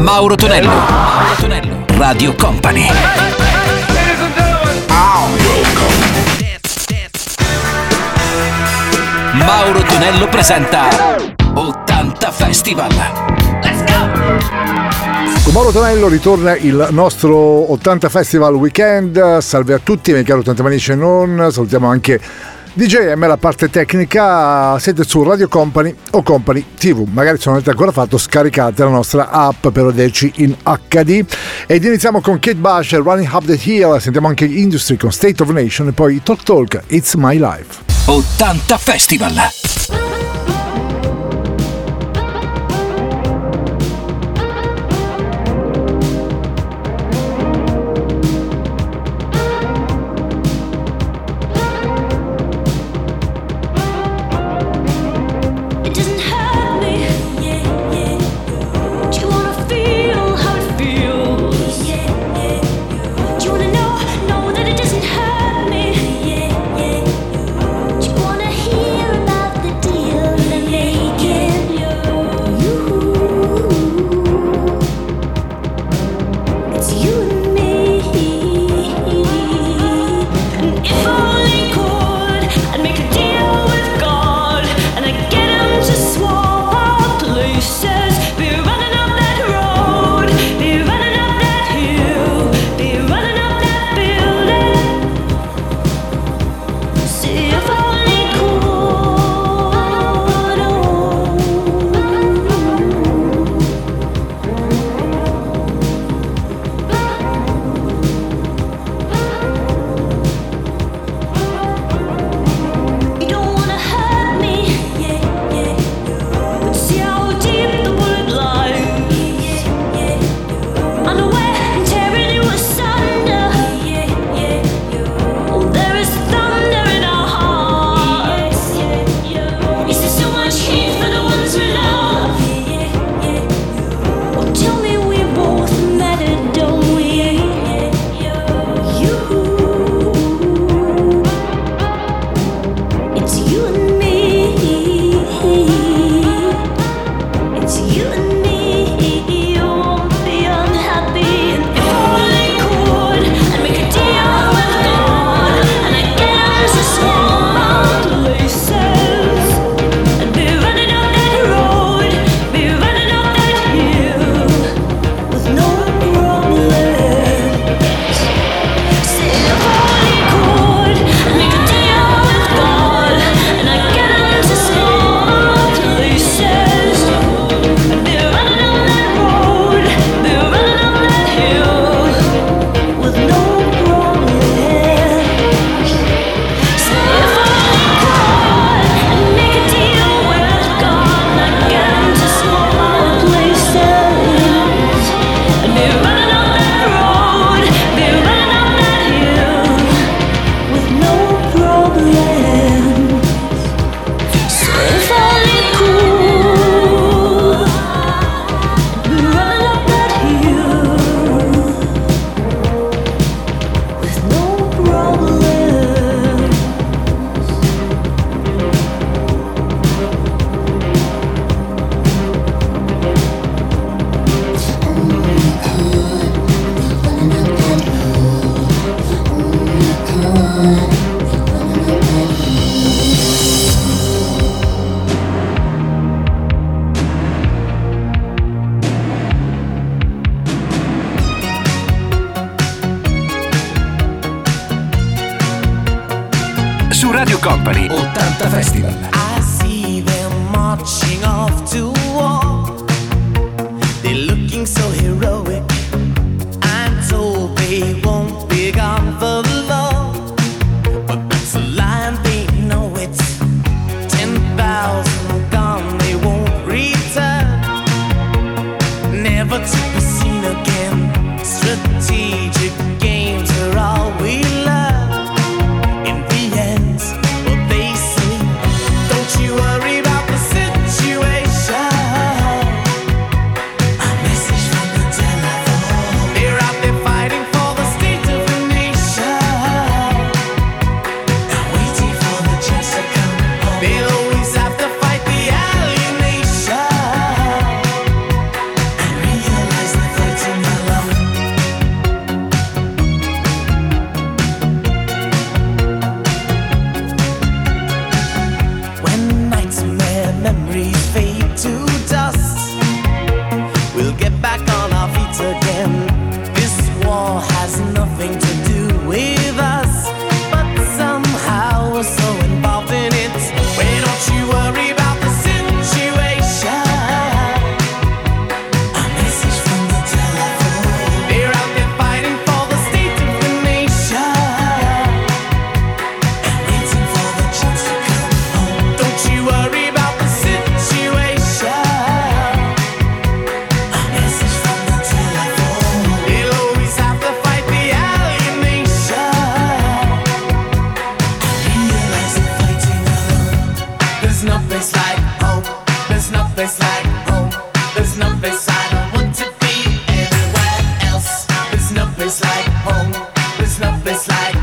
Mauro Tonello. Mauro Tonello. Radio Company. Mauro Tonello presenta 80 Festival. Con Mauro Tonello ritorna il nostro 80 Festival Weekend. Salve a tutti, miei cari 80 manici e non. Salutiamo anche DJM, la parte tecnica, siete su Radio Company o Company TV. Magari se non avete ancora fatto, scaricate la nostra app per vederci in HD. Ed iniziamo con Kate Bush, Running Up the Hill. Sentiamo anche Industry con State of Nation e poi Talk Talk, It's My Life. 80 Festival. just like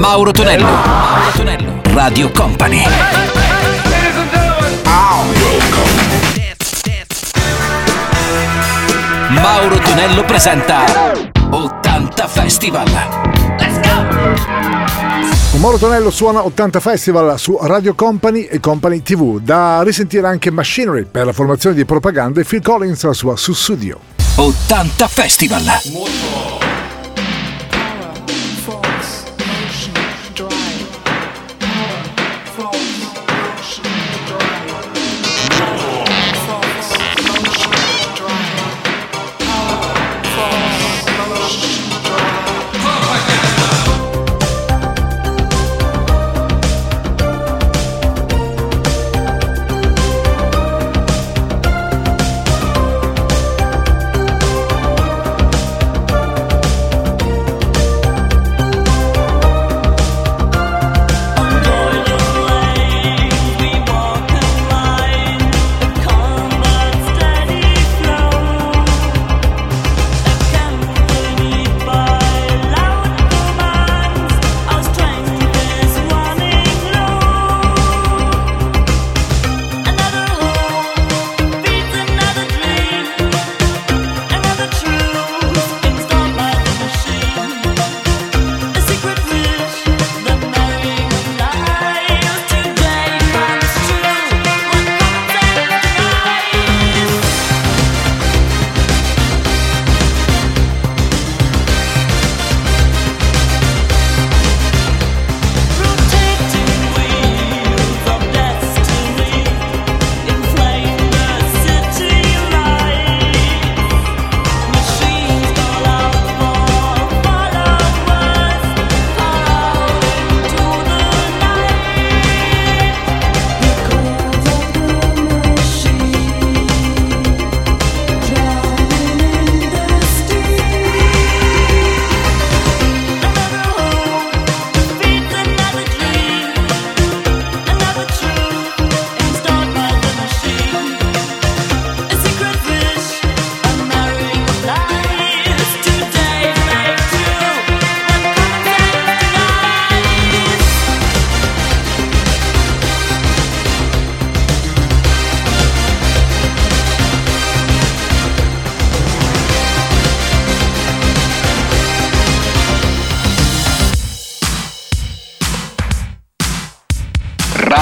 Mauro Tonello. Mauro Tonello. Radio Company. Mauro Tonello presenta 80 Festival. Let's go! Mauro Tonello suona 80 Festival su Radio Company e Company TV. Da risentire anche Machinery per la formazione di propaganda e Phil Collins la sua Sussudio. 80 Festival. Molto.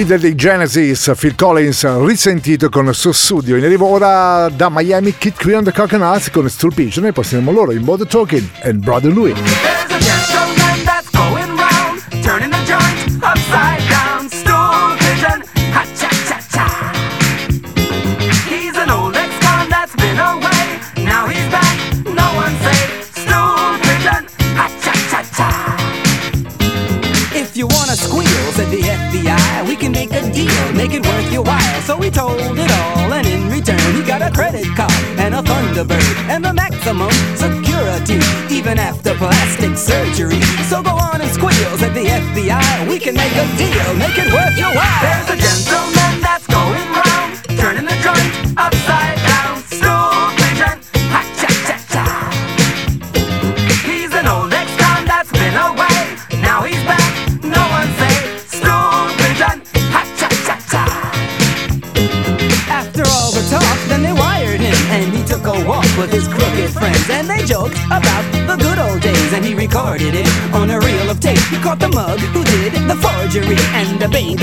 Leader dei Genesis, Phil Collins, risentito con il suo studio. In arrivo ora da Miami Kid Creon the Coconuts con Steel Pigeon e poi saremo loro in Mother Talking e Brother Louis. And a Thunderbird and the maximum security, even after plastic surgery. So go on and squeals at the FBI. We can make a deal, make it worth your while. There's a gentleman that's with his crooked friends, and they joked about the good old days, and he recorded it on a reel of tape. He caught the mug who did the forgery, and the babe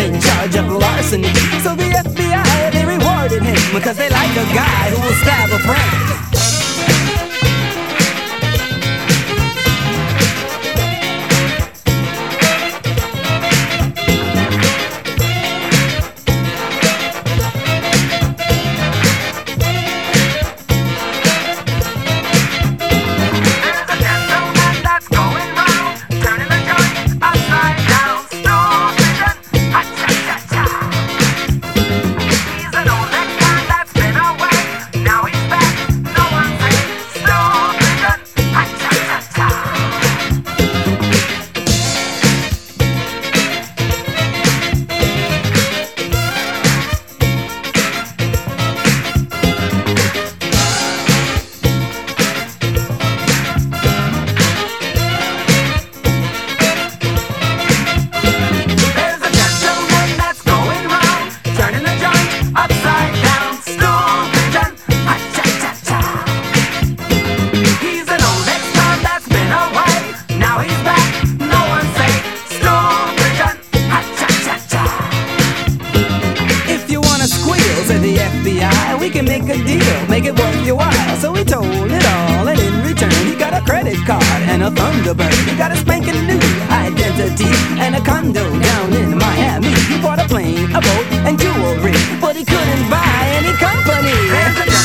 we can make a deal, make it worth your while. So he told it all, and in return, he got a credit card and a Thunderbird. He got a spanking new identity and a condo down in Miami. He bought a plane, a boat, and jewelry, but he couldn't buy any company.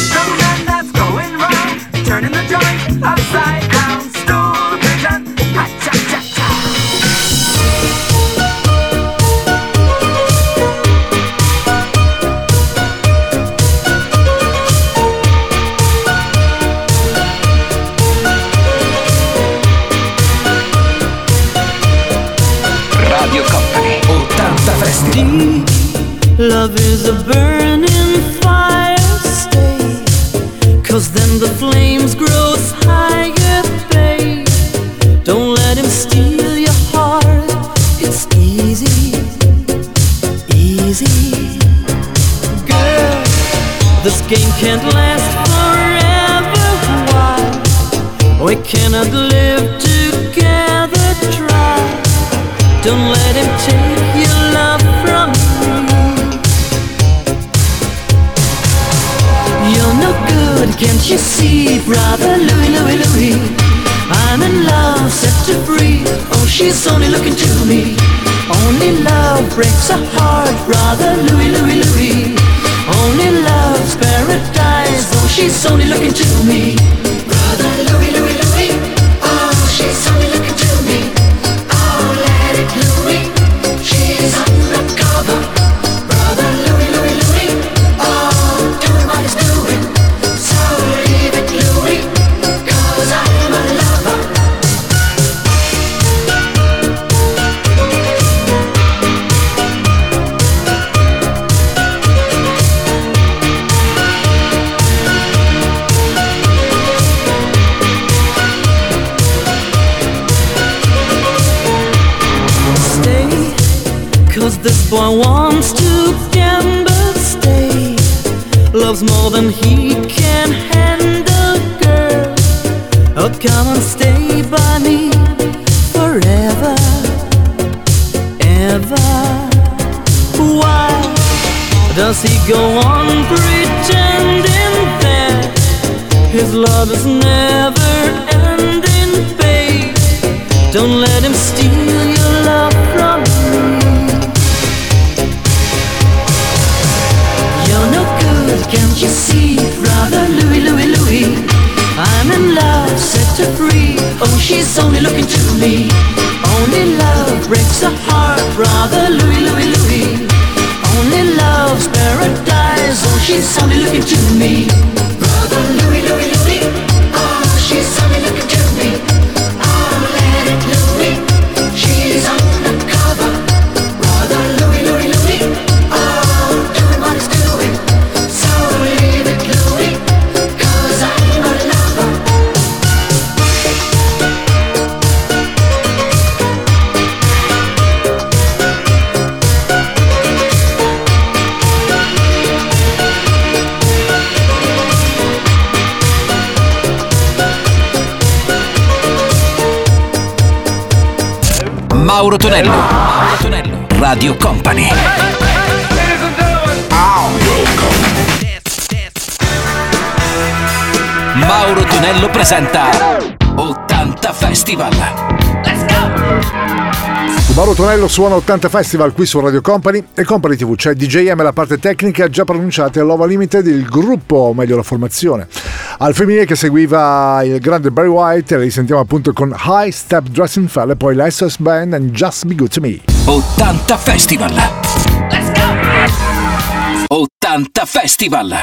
Don't let him take your love from me. You're no good, can't you see, brother Louis, Louis, Louis? I'm in love, set to free. Oh, she's only looking to me. Only love breaks a heart, brother Louis, Louis, Louis. Only love's paradise. Oh, she's only looking to me. Brother Louis, Louis, Louis. Oh, she's only come and stay by me forever, ever. Why does he go on pretending that his love is never ending, babe? Don't let him steal your love from me. You're no good, can't you see, free. Oh, she's only looking to me. Only love breaks a heart, brother Louis, Louis, Louis. Only love's paradise. Oh, she's only looking to me. Brother Louis, Mauro Tonello. Mauro Tonello. Radio Company. Mauro Tonello presenta 80 Festival. Mauro Tonello suona 80 Festival qui su Radio Company e Company TV, c'è DJM la parte tecnica già pronunciata e Lova Limited il gruppo, o meglio la formazione. Al femminile che seguiva il grande Barry White, li sentiamo appunto con High Step Dressing Fell e poi l'SOS Band and Just Be Good To Me. 80 Festival. 80 Festival.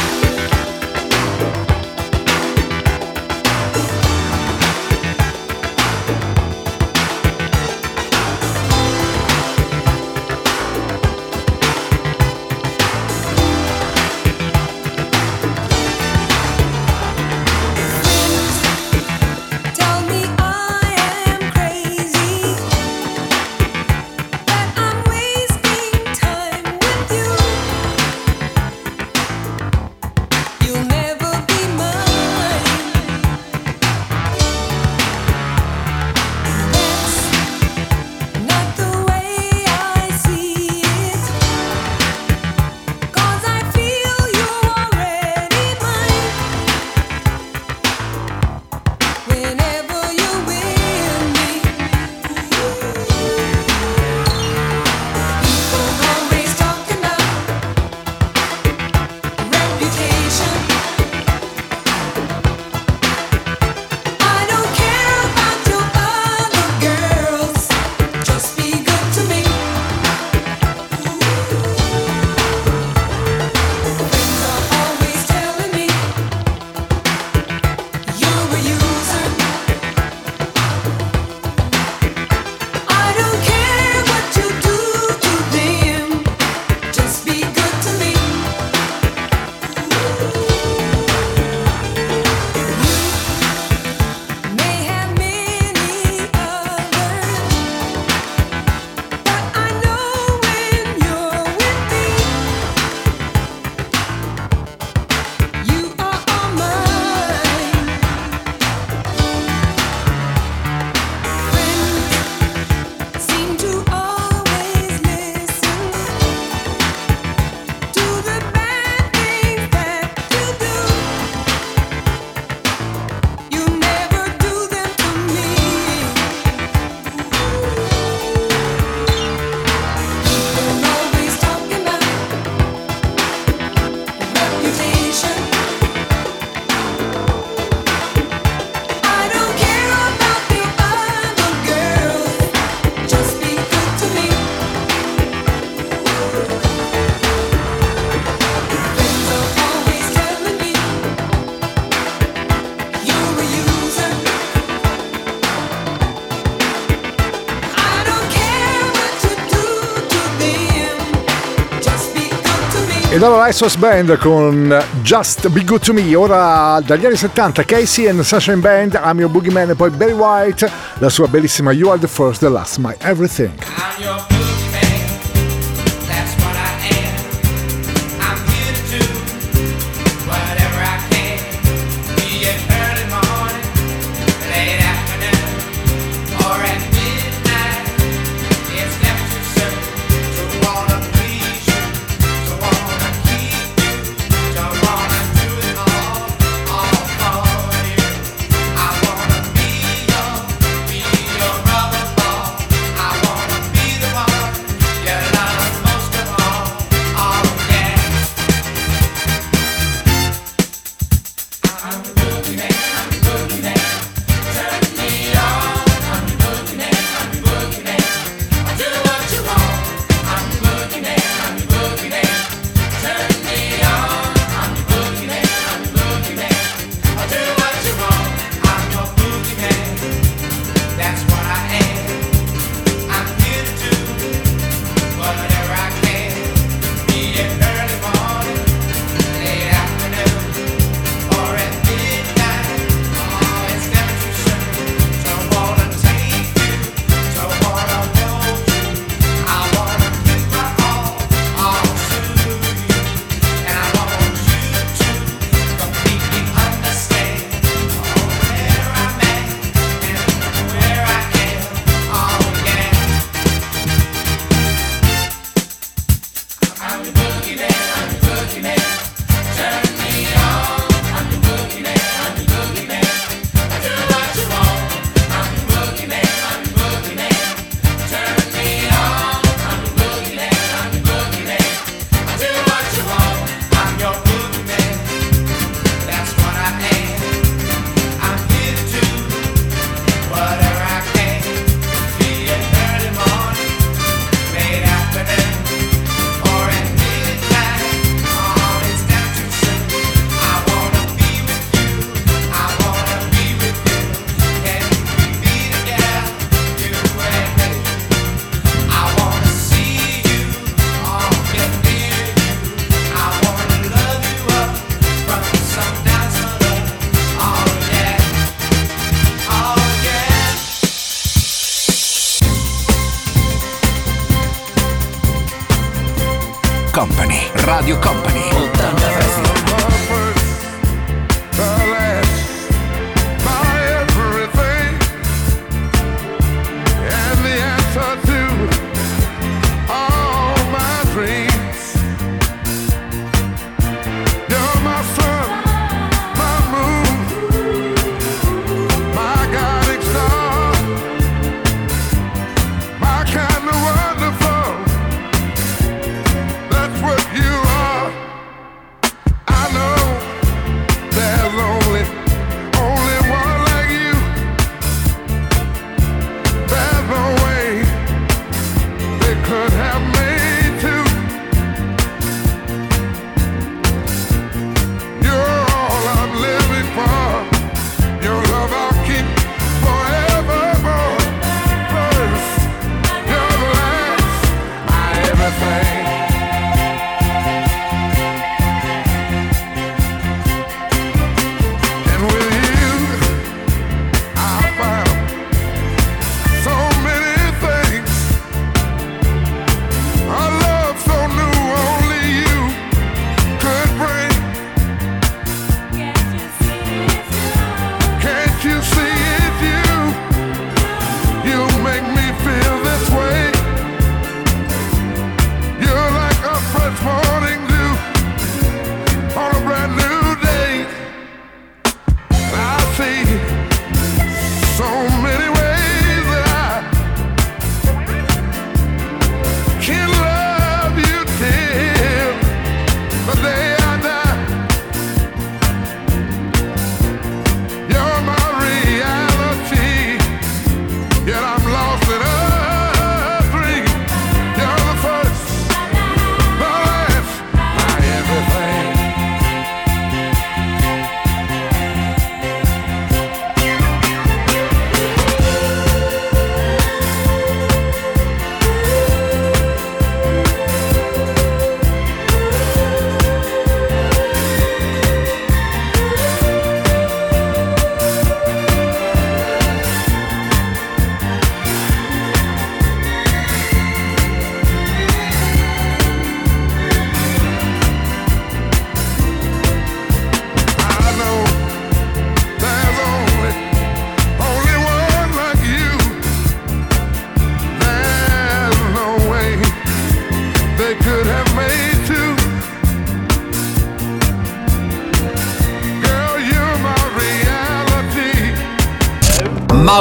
Ed allora Isos Band con Just Be Good To Me, ora dagli anni 70 Casey and Sunshine Band, I'm Your Boogeyman e poi Barry White, la sua bellissima You Are The First, The Last, My Everything.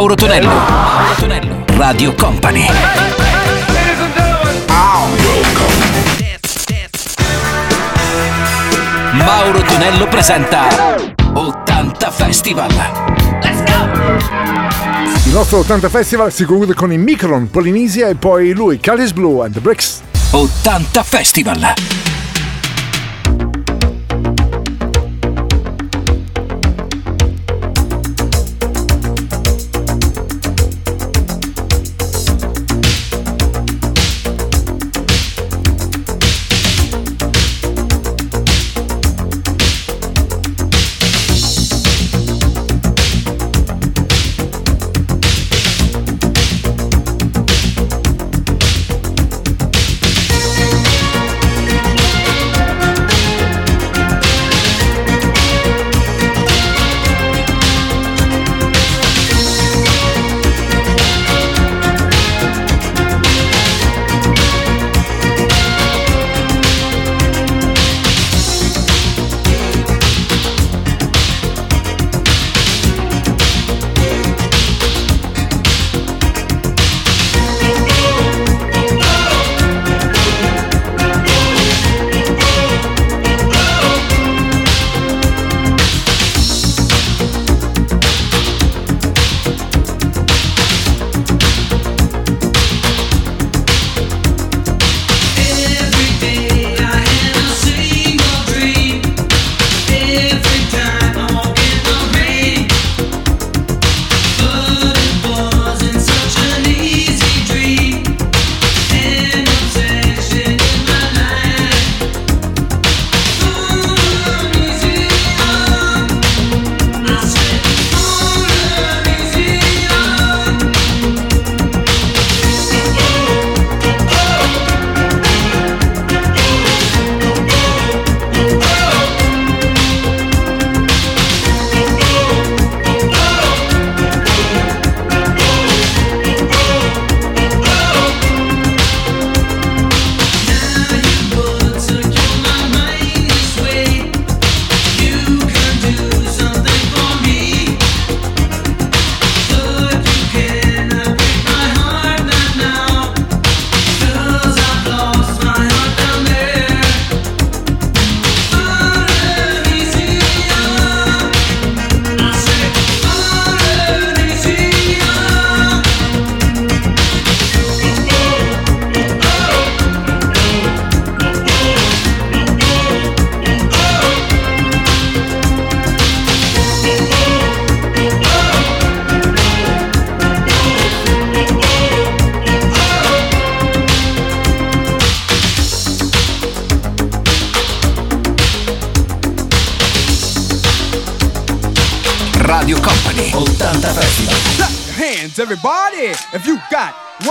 Mauro Tonello. Mauro Tonello. Radio Company. Mauro Tonello presenta 80 Festival. Il nostro 80 Festival si conclude con i Micron, Polinisia e poi lui, Calis Blue and the Bricks. 80 Festival.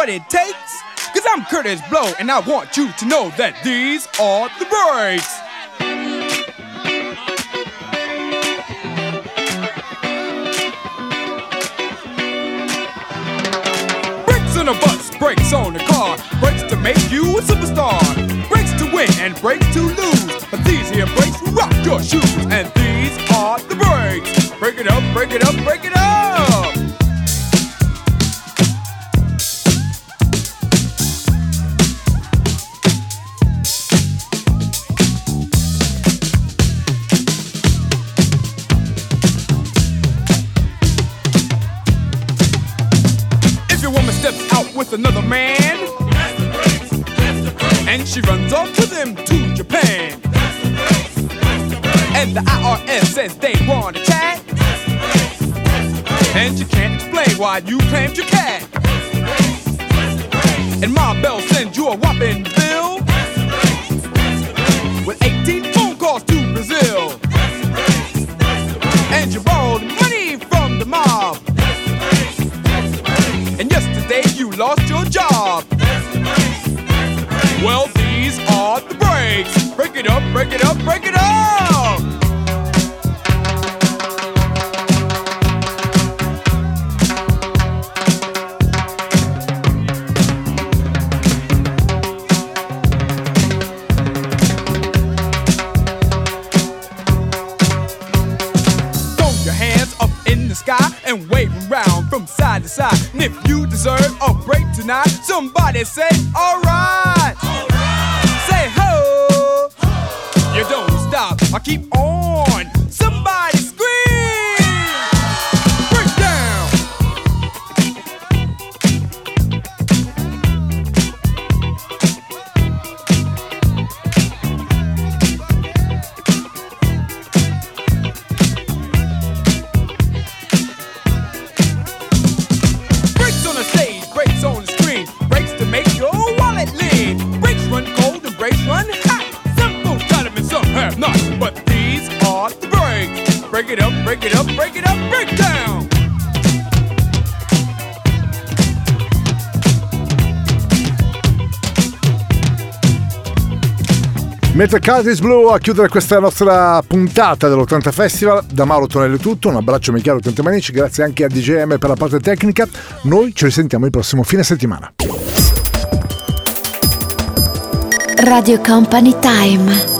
What it takes. Cause I'm Curtis Blow, and I want you to know that these are the breaks. Brakes on a bus, brakes on a car, brakes to make you a superstar, brakes to win and brakes to lose. But these here brakes rock your shoes, and these are the brakes. Break it up, break it up, break side And if you deserve a break tonight, somebody say, alright. Say ho. You don't stop. I keep on. Metal Curtis Blue a chiudere questa nostra puntata dell'80 Festival. Da Mauro Tonello tutto, un abbraccio Michele 80 Manici, grazie anche a DJM per la parte tecnica. Noi ci risentiamo il prossimo fine settimana. Radio Company Time.